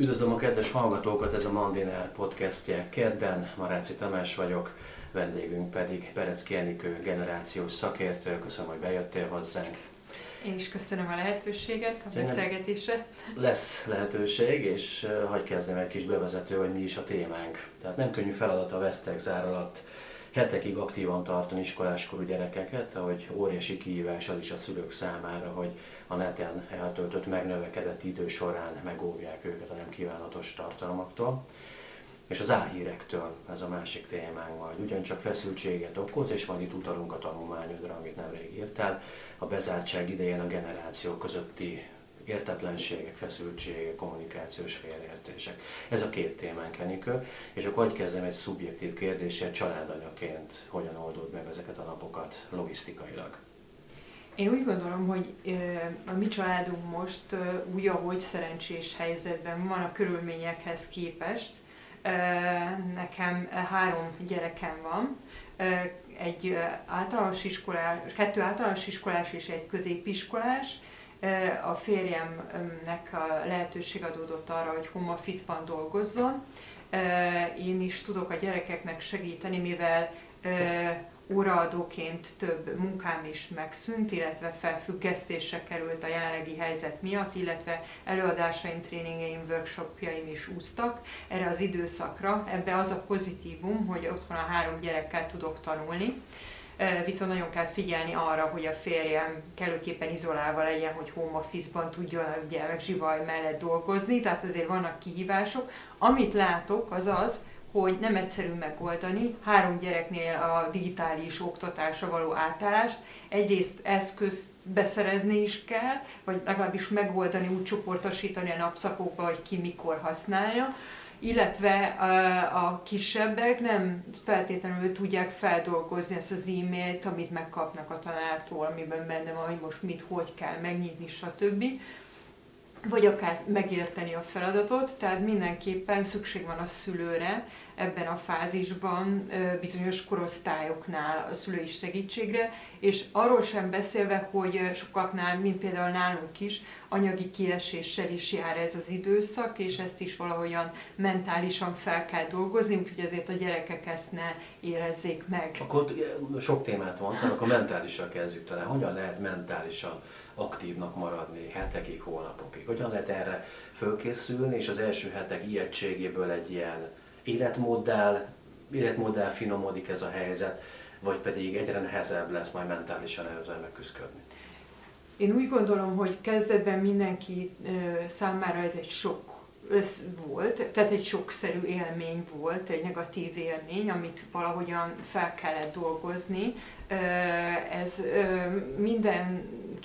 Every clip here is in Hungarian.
Üdvözlöm a kedves hallgatókat, ez a Mandiner podcastje kedden, Maráci Tamás vagyok, vendégünk pedig Perecki Enikő generációs szakértő. Köszönöm, hogy bejöttél hozzánk. Én is köszönöm a lehetőséget, a beszélgetésre. Lesz lehetőség, és hagyj kezdjem egy kis bevezető, hogy mi is a témánk. Tehát nem könnyű feladat a Vesztek zár alatt hetekig aktívan tartani iskoláskorú gyerekeket, ahogy óriási kihívás az is a szülők számára, hogy a neten eltöltött megnövekedett idő során megóvják őket a nem kívánatos tartalmaktól. És az álhírektől, ez a másik témánk majd, ugyancsak feszültséget okoz, és majd itt utalunk a tanulmányodra, amit nemrég írtál, a bezártság idején a generációk közötti értetlenségek, feszültségek, kommunikációs félreértések. Ez a két témánk, Enikő. És akkor hogy kezdem egy szubjektív kérdéssel, családanyaként hogyan oldod meg ezeket a napokat logisztikailag? Én úgy gondolom, hogy a mi családunk most úgy, ahogy szerencsés helyzetben van a körülményekhez képest. Nekem három gyerekem van, egy általános iskolás, kettő általános iskolás és egy középiskolás. A férjemnek a lehetőség adódott arra, hogy home office-ban dolgozzon. Én is tudok a gyerekeknek segíteni, mivel óraadóként több munkám is megszűnt, illetve felfüggesztésre került a jelenlegi helyzet miatt, illetve előadásaim, tréningeim, workshopjaim is úsztak erre az időszakra. Ebbe az a pozitívum, hogy otthon a három gyerekkel tudok tanulni, viszont nagyon kell figyelni arra, hogy a férjem kellőképpen izolálva legyen, hogy home office-ban tudjon a gyermek zsivaj mellett dolgozni, tehát azért vannak kihívások. Amit látok, az az, hogy nem egyszerű megoldani. Három gyereknél a digitális oktatásra való átállást. Egyrészt eszközt beszerezni is kell, vagy legalábbis megoldani, úgy csoportosítani a napszakokba, hogy ki mikor használja, illetve a, a kisebbek nem feltétlenül tudják feldolgozni ezt az e-mailt, amit megkapnak a tanártól, amiben benne van, hogy most mit, hogy kell megnyitni, stb. Vagy akár megérteni a feladatot, tehát mindenképpen szükség van a szülőre ebben a fázisban bizonyos korosztályoknál a szülői segítségre, és arról sem beszélve, hogy sokaknál, mint például nálunk is, anyagi kieséssel is jár ez az időszak, és ezt is valahogyan mentálisan fel kell dolgozni, úgyhogy azért a gyerekek ezt ne érezzék meg. Akkor sok témát mondtam, akkor mentálisan kezdjük talán. Hogyan lehet mentálisan aktívnak maradni hetekig, hónapokig? Hogyan lehet erre fölkészülni, és az első hetek ijegységéből egy ilyen életmóddal, életmóddal finomodik ez a helyzet, vagy pedig egyre nehezebb lesz majd mentálisan ezzel megküzdködni? Én úgy gondolom, hogy kezdetben mindenki számára ez egy sok volt, tehát egy sokszerű élmény volt, egy negatív élmény, amit valahogyan fel kellett dolgozni. Ez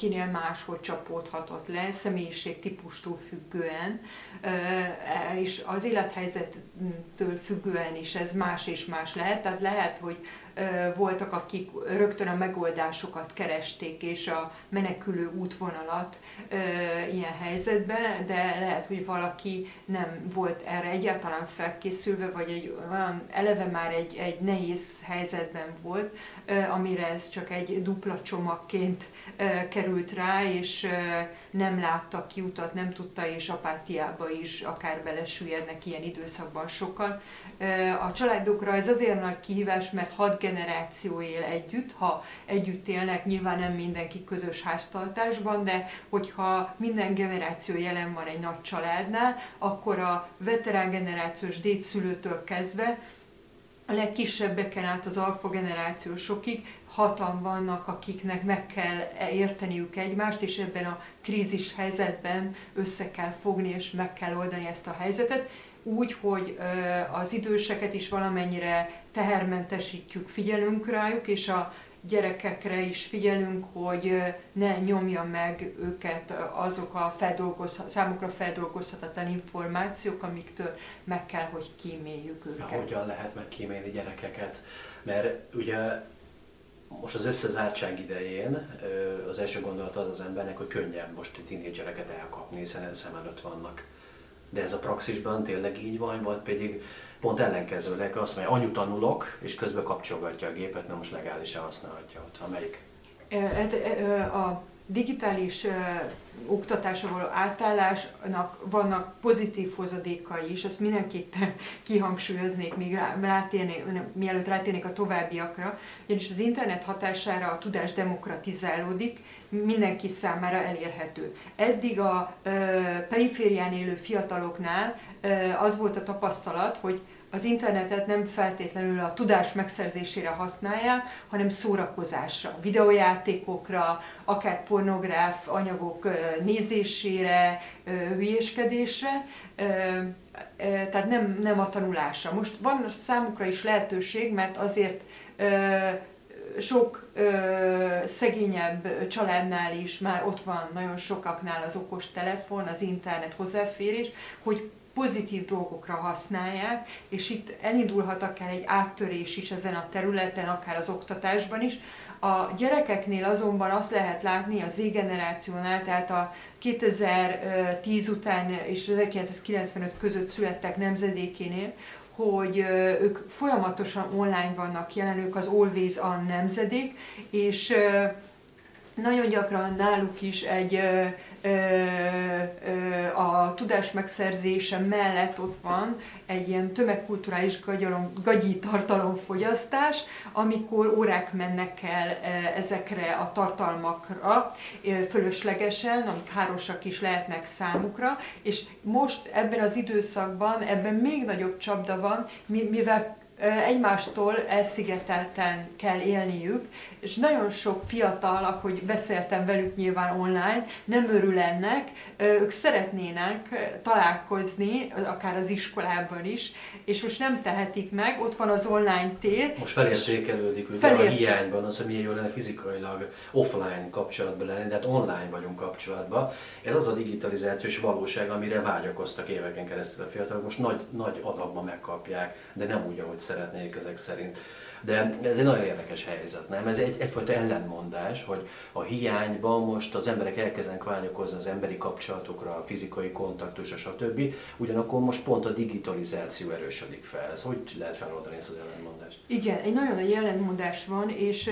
mindenkinél máshogy csapódhatott le, személyiség típustól függően, és az élethelyzettől függően is ez más és más lehet. Tehát lehet, hogy voltak, akik rögtön a megoldásokat keresték, és a menekülő útvonalat ilyen helyzetben, de lehet, hogy valaki nem volt erre egyáltalán felkészülve, vagy egy olyan eleve már egy, egy nehéz helyzetben volt, amire ez csak egy dupla csomagként került rá, és nem látta kiutat, nem tudta, és apátiába is akár belesüllyednek ilyen időszakban sokan. A családokra ez azért nagy kihívás, mert hat generáció él együtt, ha együtt élnek, nyilván nem mindenki közös háztartásban, de hogyha minden generáció jelen van egy nagy családnál, akkor a veterán generációs dédszülőtől kezdve a legkisebbeken át az alfa generációsokig hatan vannak, akiknek meg kell érteniük egymást, és ebben a krízis helyzetben össze kell fogni, és meg kell oldani ezt a helyzetet, úgy, hogy az időseket is valamennyire tehermentesítjük, figyelünk rájuk, és a gyerekekre is figyelünk, hogy ne nyomja meg őket azok a feldolgozhat, számukra feldolgozhatatlan információk, amiktől meg kell, hogy kíméljük őket. Hogyan lehet megkímélni gyerekeket? Mert ugye most az összezártság idején az első gondolat az az embernek, hogy könnyebb most a tínédzsereket elkapni, hiszen szem előtt vannak. De ez a praxisban tényleg így van, vagy pedig pont ellenkezőleg azt mondja, anyu tanulok, és közben kapcsolgatja a gépet, nem most legálisan használhatja ott. Amelyik? Hát, a digitális oktatásra való átállásnak vannak pozitív hozadékai is, azt mindenképpen kihangsúlyoznék, még rátérnék, mielőtt rátérnék a továbbiakra, ugyanis az internet hatására a tudás demokratizálódik, mindenki számára elérhető. Eddig a periférián élő fiataloknál az volt a tapasztalat, hogy az internetet nem feltétlenül a tudás megszerzésére használják, hanem szórakozásra, videójátékokra, akár pornográf anyagok nézésére, hülyéskedésre, tehát nem, nem a tanulásra. Most van számukra is lehetőség, mert azért sok ö, szegényebb családnál is már ott van nagyon sokaknál az okos telefon, az internet hozzáférés, hogy pozitív dolgokra használják, és itt elindulhat akár egy áttörés is ezen a területen, akár az oktatásban is. A gyerekeknél azonban azt lehet látni a Z generációnál, tehát a 2010 után és 1995 között születtek nemzedékénél, hogy ők folyamatosan online vannak jelen, ők az Always On nemzedék, és nagyon gyakran náluk is egy a tudás megszerzése mellett ott van egy ilyen tömegkulturális gagyalom, gagyi tartalomfogyasztás, amikor órák mennek el ezekre a tartalmakra fölöslegesen, amik károsak is lehetnek számukra, és most ebben az időszakban ebben még nagyobb csapda van, mivel egymástól elszigetelten kell élniük, és nagyon sok fiatal, ahogy beszéltem velük nyilván online, nem örül ennek, ők szeretnének találkozni, akár az iskolában is, és most nem tehetik meg, ott van az online tér. Most felértékelődik ugye felért... a hiányban az, hogy milyen jó lenne fizikailag offline kapcsolatban lenni, de hát online vagyunk kapcsolatban. Ez az a digitalizációs valóság, amire vágyakoztak éveken keresztül a fiatalok, most nagy, nagy adagban megkapják, de nem úgy, ahogy szeretnék ezek szerint. De ez egy nagyon érdekes helyzet, nem? Ez egy, egyfajta ellenmondás, hogy a hiányban most az emberek elkezdenek vágyakozni az emberi kapcsolatokra, a fizikai kontaktusra, stb. Ugyanakkor most pont a digitalizáció erősödik fel. Ez hogy lehet feloldani ezt az ellentmondást? Igen, egy nagyon nagy ellentmondás van, és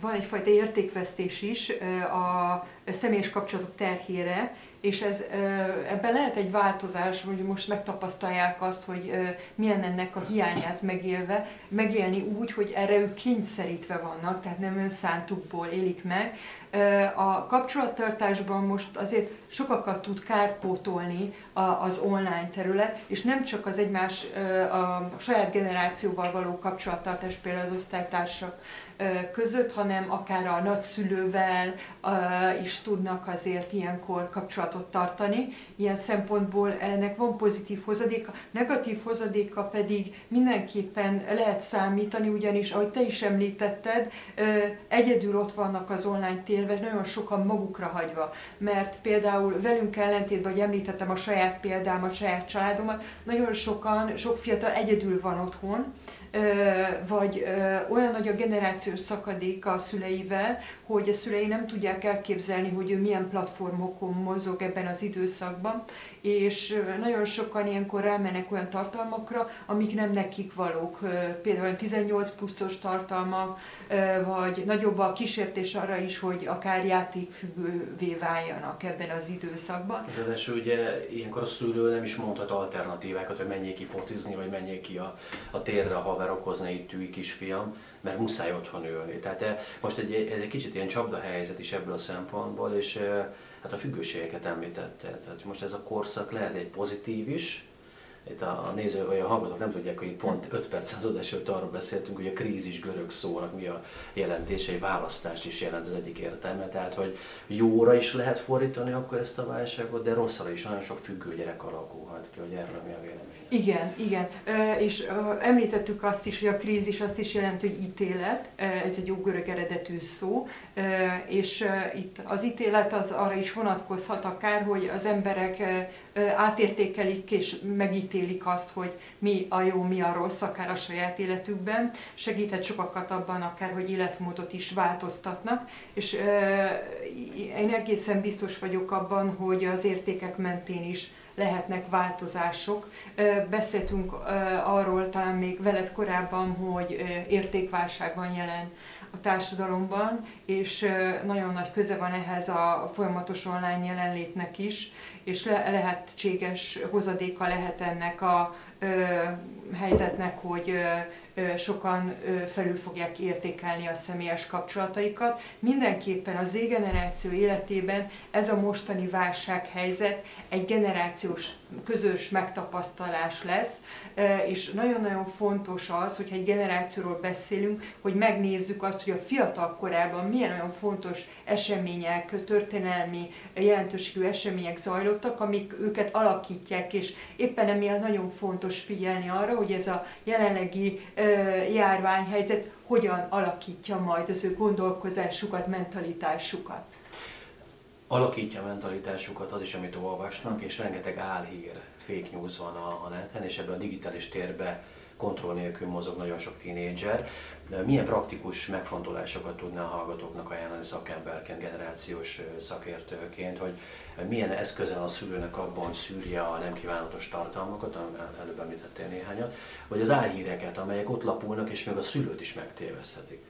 van egyfajta értékvesztés is a személyes kapcsolatok terhére, és ez, ebben lehet egy változás, hogy most megtapasztalják azt, hogy milyen ennek a hiányát megélve, megélni úgy, hogy erre ők kényszerítve vannak, tehát nem önszántukból élik meg. A kapcsolattartásban most azért sokakat tud kárpótolni az online terület, és nem csak az egymás, a saját generációval való kapcsolattartás, például az osztálytársak között, hanem akár a nagyszülővel is tudnak azért ilyenkor kapcsolatot tartani. Ilyen szempontból ennek van pozitív hozadéka, negatív hozadéka pedig mindenképpen lehet számítani, ugyanis ahogy te is említetted, egyedül ott vannak az online térben, nagyon sokan magukra hagyva, mert például velünk ellentétben, hogy említettem a saját példámat, saját családomat, nagyon sokan, sok fiatal egyedül van otthon, vagy olyan nagy a generációs szakadék a szüleivel, hogy a szülei nem tudják elképzelni, hogy ő milyen platformokon mozog ebben az időszakban, és nagyon sokan ilyenkor rámennek olyan tartalmakra, amik nem nekik valók, például 18 pluszos tartalmak, vagy nagyobb a kísértés arra is, hogy akár játékfüggővé váljanak ebben az időszakban. Ráadásul ugye ilyenkor a szülő nem is mondhat alternatívákat, hogy menjék ki focizni, vagy menjék ki a, a térre a haverokhoz, ne itt ülj kisfiam, mert muszáj otthon ülni. Tehát most egy, ez egy kicsit ilyen csapda helyzet is ebből a szempontból, és hát a függőségeket említette. Tehát most ez a korszak lehet egy pozitív is, itt a, a néző vagy a hallgatók nem tudják, hogy pont 5 perc az adás előtt arról beszéltünk, hogy a krízis görög szónak mi a jelentése, egy választást is jelent az egyik értelme. Tehát, hogy jóra is lehet fordítani akkor ezt a válságot, de rosszra is nagyon sok függő gyerek alakulhat ki, hogy erről mi a vélemény. Igen, igen. És említettük azt is, hogy a krízis azt is jelenti, hogy ítélet, ez egy ógörög eredetű szó, és itt az ítélet az arra is vonatkozhat akár, hogy az emberek átértékelik és megítélik azt, hogy mi a jó, mi a rossz, akár a saját életükben. Segíthet sokakat abban akár, hogy életmódot is változtatnak, és én egészen biztos vagyok abban, hogy az értékek mentén is lehetnek változások. Beszéltünk arról talán még veled korábban, hogy értékválság van jelen a társadalomban, és nagyon nagy köze van ehhez a folyamatos online jelenlétnek is, és le- lehetséges hozadéka lehet ennek a helyzetnek, hogy sokan felül fogják értékelni a személyes kapcsolataikat. Mindenképpen az Z-generáció életében ez a mostani válsághelyzet egy generációs közös megtapasztalás lesz, és nagyon-nagyon fontos az, hogyha egy generációról beszélünk, hogy megnézzük azt, hogy a fiatal korában milyen olyan fontos események, történelmi jelentőségű események zajlottak, amik őket alakítják, és éppen emiatt nagyon fontos figyelni arra, hogy ez a jelenlegi járványhelyzet hogyan alakítja majd az ő gondolkozásukat, mentalitásukat alakítja a mentalitásukat az is, amit olvasnak, és rengeteg álhír, fake news van a, a neten, és ebben a digitális térbe kontroll nélkül mozog nagyon sok tínédzser. Milyen praktikus megfontolásokat tudná a hallgatóknak ajánlani szakemberként, generációs szakértőként, hogy milyen eszköze a szülőnek abban, hogy szűrje a nem kívánatos tartalmakat, előbb említettél néhányat, vagy az álhíreket, amelyek ott lapulnak, és még a szülőt is megtéveszthetik.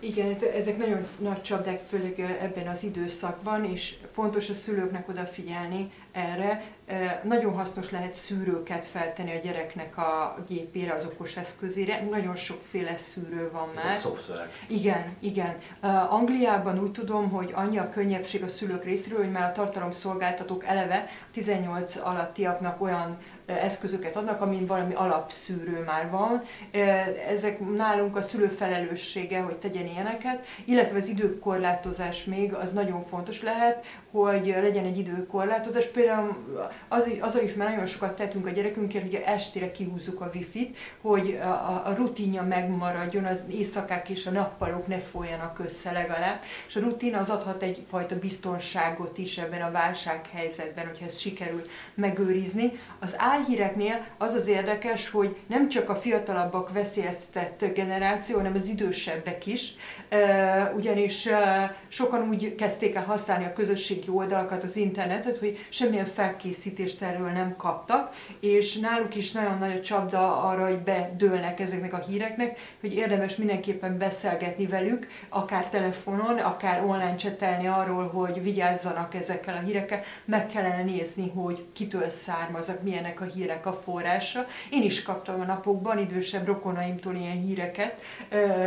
Igen, ezek nagyon nagy csapdák, főleg ebben az időszakban, és fontos a szülőknek odafigyelni erre. Nagyon hasznos lehet szűrőket feltenni a gyereknek a gépére, az okos eszközére. Nagyon sokféle szűrő van már. Ezek szoftverek. Igen, igen. Angliában úgy tudom, hogy annyi a könnyebbség a szülők részéről, hogy már a tartalomszolgáltatók eleve 18 alattiaknak olyan eszközöket adnak, amin valami alapszűrő már van. Ezek nálunk a szülő felelőssége, hogy tegyen ilyeneket, illetve az időkorlátozás még, az nagyon fontos lehet, hogy legyen egy időkorlátozás. Például az, azzal is már nagyon sokat tettünk a gyerekünkért, hogy estére kihúzzuk a wifi-t, hogy a, a rutinja megmaradjon, az éjszakák és a nappalok ne folyjanak össze legalább. És a rutin az adhat egyfajta biztonságot is ebben a válsághelyzetben, hogyha ezt sikerül megőrizni. Az álhíreknél az az érdekes, hogy nem csak a fiatalabbak veszélyeztetett generáció, hanem az idősebbek is, ugyanis sokan úgy kezdték el használni a közösségi oldalakat, az internetet, hogy semmilyen felkészítést erről nem kaptak, és náluk is nagyon nagy a csapda arra, hogy bedőlnek ezeknek a híreknek, hogy érdemes mindenképpen beszélgetni velük, akár telefonon, akár online csetelni arról, hogy vigyázzanak ezekkel a hírekkel, meg kellene nézni, hogy kitől származnak, milyenek a hírek a forrása. Én is kaptam a napokban idősebb rokonaimtól ilyen híreket,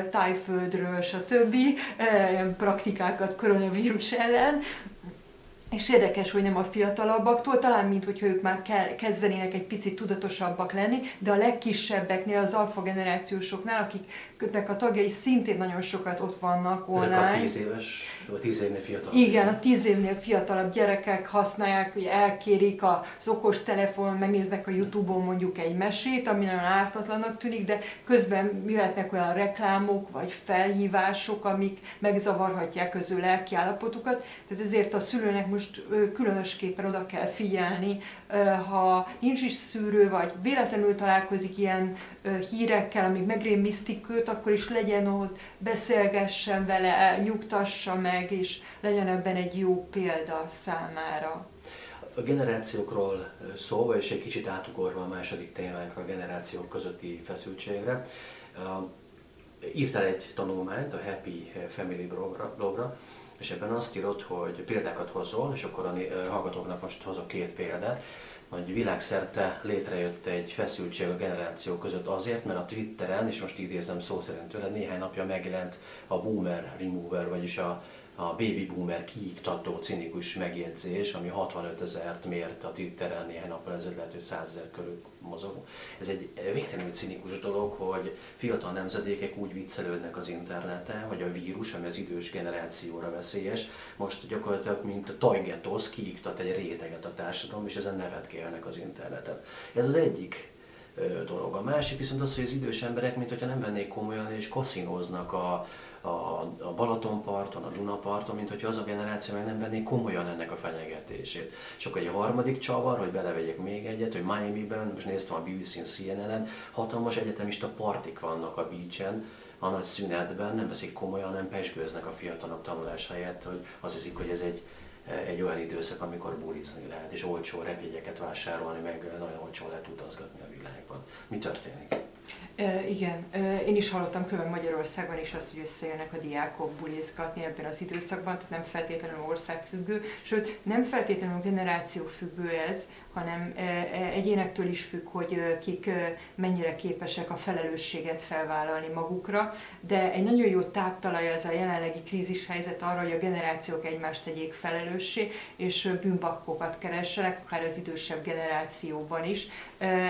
tájföldről, stb. praktikákat koronavírus ellen, és érdekes, hogy nem a fiatalabbaktól, talán mint hogyha ők már kell, kezdenének egy picit tudatosabbak lenni, de a legkisebbeknél, az alfa generációsoknál, akiknek a tagjai szintén nagyon sokat ott vannak online. Ezek a tíz éves, vagy tíz évnél fiatalabb. Igen, a tíz évnél fiatalabb gyerekek használják, hogy elkérik az okos telefon, megnéznek a Youtube-on mondjuk egy mesét, ami nagyon ártatlanak tűnik, de közben jöhetnek olyan reklámok, vagy felhívások, amik megzavarhatják az ő lelkiállapotukat. Tehát ezért a szülőnek most most különösképpen oda kell figyelni, ha nincs is szűrő, vagy véletlenül találkozik ilyen hírekkel, amik megrémisztik őt, akkor is legyen ott, beszélgessen vele, nyugtassa meg, és legyen ebben egy jó példa számára. A generációkról szólva, és egy kicsit átugorva a második témánkra, a generációk közötti feszültségre, írtál egy tanulmányt a Happy Family blogra, és ebben azt írod, hogy példákat hozol, és akkor a hallgatóknak most hozok két példát, hogy világszerte létrejött egy feszültség a generáció között azért, mert a Twitteren, és most idézem szó szerint tőle, néhány napja megjelent a Boomer Remover, vagyis a a baby boomer kiiktató cinikus megjegyzés, ami 65 ezert mért a Twitteren néhány nappal ezelőtt, lehet, hogy 100 ezer körül mozog. Ez egy végtelenül cinikus dolog, hogy fiatal nemzedékek úgy viccelődnek az interneten, hogy a vírus, ami az idős generációra veszélyes, most gyakorlatilag mint a tajgetosz kiiktat egy réteget a társadalom, és ezen nevetgélnek az interneten. Ez az egyik dolog. A másik viszont az, hogy az idős emberek, mint hogyha nem vennék komolyan, és kaszinóznak a, a, a Balatonparton, a Dunaparton, mint hogy az a generáció meg nem venné komolyan ennek a fenyegetését. És akkor egy harmadik csavar, hogy belevegyek még egyet, hogy Miami-ben, most néztem a BBC-n, CNN-en, hatalmas egyetemista partik vannak a beachen, a nagy szünetben, nem veszik komolyan, nem pesgőznek a fiatalok tanulás helyett, hogy az hiszik, hogy ez egy, egy olyan időszak, amikor bulizni lehet, és olcsó repjegyeket vásárolni, meg nagyon olcsó lehet utazgatni a világban. Mi történik? Igen, én is hallottam külön Magyarországon is azt, hogy összejönnek a diákok bulizgatni ebben az időszakban, tehát nem feltétlenül országfüggő, sőt nem feltétlenül generációfüggő ez, hanem egyénektől is függ, hogy kik mennyire képesek a felelősséget felvállalni magukra, de egy nagyon jó táptalaj az a jelenlegi krízis helyzet arra, hogy a generációk egymást tegyék felelőssé, és bűnbakkokat keressenek, akár az idősebb generációban is.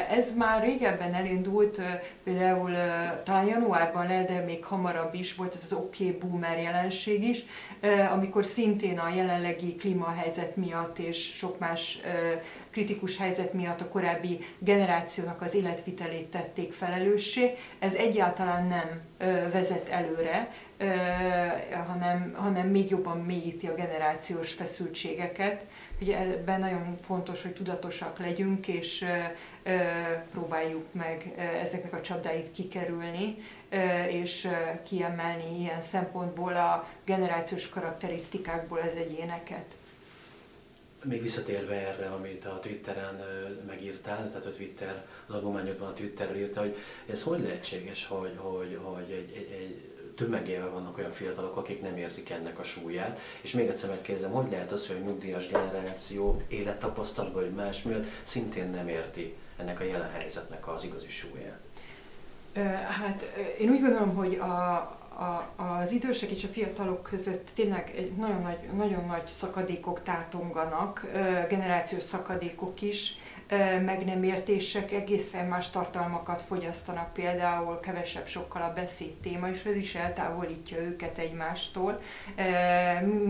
Ez már régebben elindult, például talán januárban le, de még hamarabb is volt ez az OK boomer jelenség is, amikor szintén a jelenlegi klímahelyzet miatt és sok más kritikus helyzet miatt a korábbi generációnak az életvitelét tették felelőssé. Ez egyáltalán nem vezet előre, hanem, hanem még jobban mélyíti a generációs feszültségeket. Ugye ebben nagyon fontos, hogy tudatosak legyünk, és próbáljuk meg ezeknek a csapdáit kikerülni, és kiemelni ilyen szempontból a generációs karakterisztikákból az egyéneket. Még visszatérve erre, amit a Twitteren megírtál, tehát a Twitter, az adományodban a Twitterről írta, hogy ez hogy lehetséges, hogy, hogy, hogy egy, egy, egy tömegével vannak olyan fiatalok, akik nem érzik ennek a súlyát. És még egyszer megkérdezem, hogy lehet az, hogy a nyugdíjas generáció élettapasztalatban vagy más miatt szintén nem érti ennek a jelen helyzetnek az igazi súlyát? Hát én úgy gondolom, hogy a, a, az idősek és a fiatalok között tényleg egy nagyon nagy, nagyon nagy szakadékok tátonganak, generációs szakadékok is, meg nem értések, egészen más tartalmakat fogyasztanak, például kevesebb sokkal a beszéd téma, és ez is eltávolítja őket egymástól.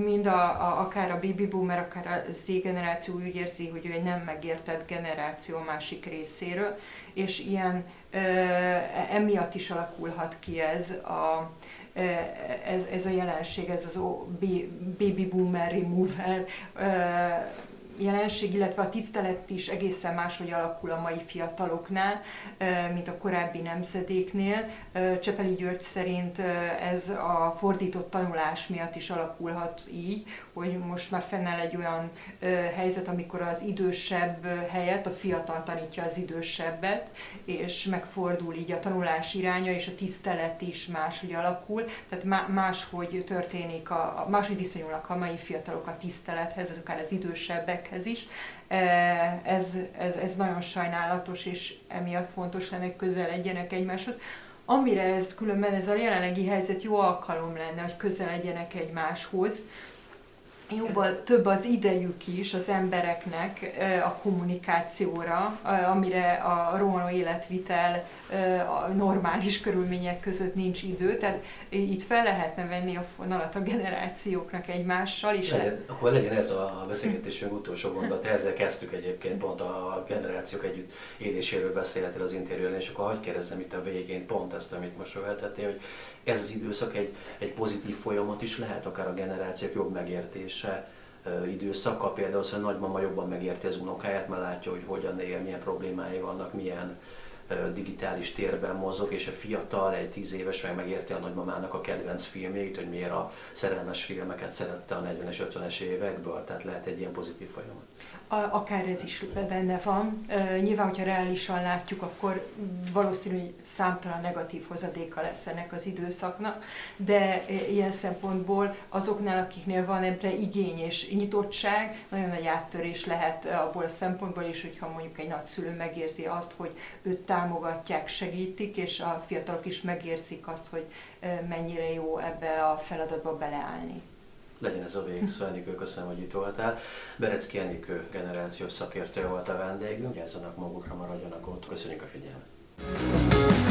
Mind a, a, akár a baby boomer, akár a Z generáció úgy érzi, hogy ő egy nem megértett generáció másik részéről, és ilyen emiatt is alakulhat ki ez a, ez, ez a jelenség, ez az baby boomer remover jelenség, illetve a tisztelet is egészen máshogy alakul a mai fiataloknál, mint a korábbi nemzedéknél. Csepeli György szerint ez a fordított tanulás miatt is alakulhat így, hogy most már fennáll egy olyan helyzet, amikor az idősebb helyett a fiatal tanítja az idősebbet, és megfordul így a tanulás iránya, és a tisztelet is máshogy alakul, tehát máshogy történik, a, máshogy viszonyulnak a mai fiatalok a tisztelethez, akár az idősebbekhez is. Ez, ez, ez nagyon sajnálatos, és emiatt fontos lenne, hogy közel legyenek egymáshoz amire ez különben ez a jelenlegi helyzet jó alkalom lenne, hogy közel legyenek egymáshoz, jóval több az idejük is az embereknek a kommunikációra, amire a rohanó életvitel a normális körülmények között nincs idő, tehát itt fel lehetne venni a fonalat a generációknak egymással is. Legyen, akkor legyen ez a beszélgetésünk utolsó gondolat, ezzel kezdtük egyébként pont a generációk együtt éléséről beszélhetél az interjúban, és akkor hagyd kérdezzem itt a végén pont ezt, amit most feltettél, hogy ez az időszak egy, egy pozitív folyamat is lehet, akár a generációk jobb megértése, időszaka, például hogy a nagymama jobban megérti az unokáját, mert látja, hogy hogyan él, milyen problémái vannak, milyen digitális térben mozog, és a fiatal, egy tíz éves meg megérti a nagymamának a kedvenc filmjét, hogy miért a szerelmes filmeket szerette a 40-es, 50-es évekből, tehát lehet egy ilyen pozitív folyamat akár ez is benne van. Nyilván, hogyha reálisan látjuk, akkor valószínű, hogy számtalan negatív hozadéka lesz ennek az időszaknak, de ilyen szempontból azoknál, akiknél van ebbre igény és nyitottság, nagyon nagy áttörés lehet abból a szempontból is, hogyha mondjuk egy nagyszülő megérzi azt, hogy őt támogatják, segítik, és a fiatalok is megérzik azt, hogy mennyire jó ebbe a feladatba beleállni legyen ez a végszó. Enikő, köszönöm, hogy itt voltál. Berecki Enikő generációs szakértő volt a vendégünk. Gyázzanak magukra, maradjanak ott. Köszönjük a figyelmet.